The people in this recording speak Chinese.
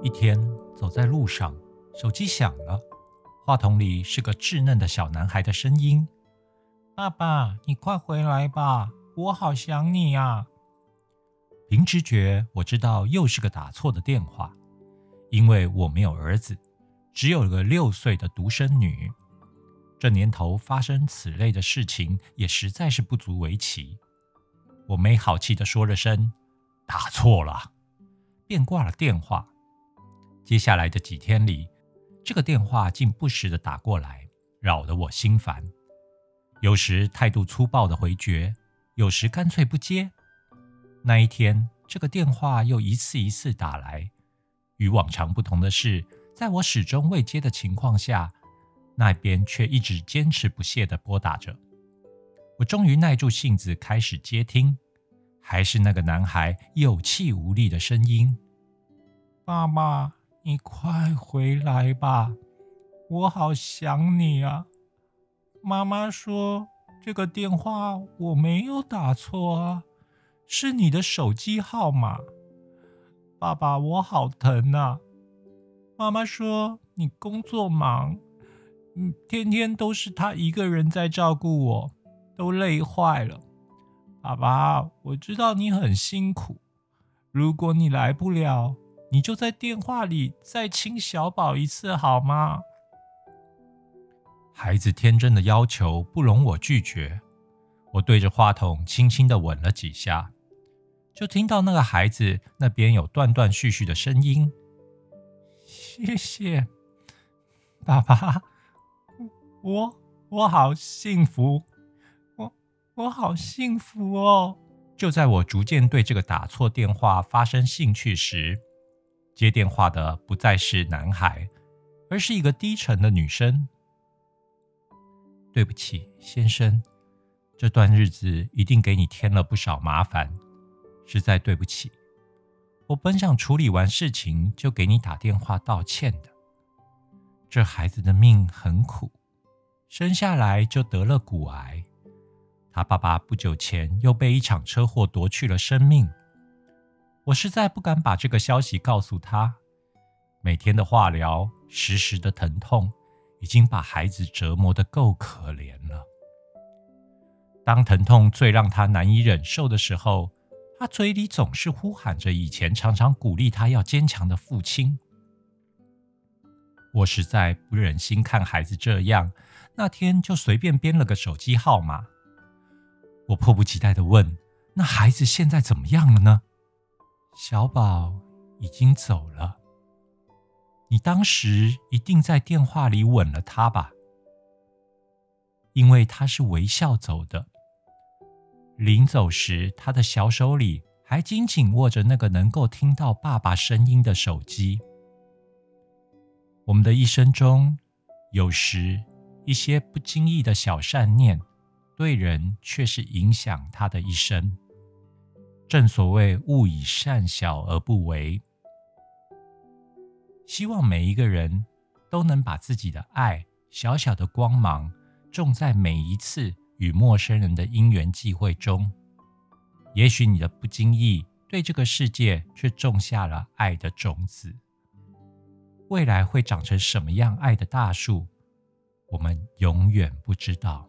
一天走在路上，手机响了，话筒里是个稚嫩的小男孩的声音：“爸爸，你快回来吧，我好想你啊！”凭直觉，我知道又是个打错的电话，因为我没有儿子，只有个六岁的独生女。这年头发生此类的事情，也实在是不足为奇。我没好气地说了声“打错了”，便挂了电话。接下来的几天里，这个电话竟不时的打过来，扰得我心烦。有时态度粗暴的回绝，有时干脆不接。那一天，这个电话又一次一次打来。与往常不同的是，在我始终未接的情况下，那边却一直坚持不懈的拨打着。我终于耐住性子开始接听，还是那个男孩有气无力的声音：“爸爸。”你快回来吧，我好想你啊！妈妈说这个电话我没有打错啊，是你的手机号码。爸爸，我好疼啊！妈妈说你工作忙，嗯，天天都是他一个人在照顾我，都累坏了。爸爸，我知道你很辛苦，如果你来不了。你就在电话里再亲小宝一次好吗？孩子天真的要求不容我拒绝，我对着话筒轻轻的吻了几下，就听到那个孩子那边有断断续续的声音：“谢谢，爸爸，我我好幸福，我我好幸福哦！”就在我逐渐对这个打错电话发生兴趣时。接电话的不再是男孩，而是一个低沉的女生。对不起，先生，这段日子一定给你添了不少麻烦，实在对不起。我本想处理完事情就给你打电话道歉的。这孩子的命很苦，生下来就得了骨癌，他爸爸不久前又被一场车祸夺去了生命。我实在不敢把这个消息告诉他。每天的化疗，时时的疼痛，已经把孩子折磨得够可怜了。当疼痛最让他难以忍受的时候，他嘴里总是呼喊着以前常常鼓励他要坚强的父亲。我实在不忍心看孩子这样，那天就随便编了个手机号码。我迫不及待地问：“那孩子现在怎么样了呢？”小宝已经走了，你当时一定在电话里吻了他吧？因为他是微笑走的。临走时，他的小手里还紧紧握着那个能够听到爸爸声音的手机。我们的一生中，有时一些不经意的小善念，对人却是影响他的一生。正所谓勿以善小而不为，希望每一个人都能把自己的爱小小的光芒种在每一次与陌生人的因缘际会中。也许你的不经意对这个世界却种下了爱的种子，未来会长成什么样爱的大树，我们永远不知道。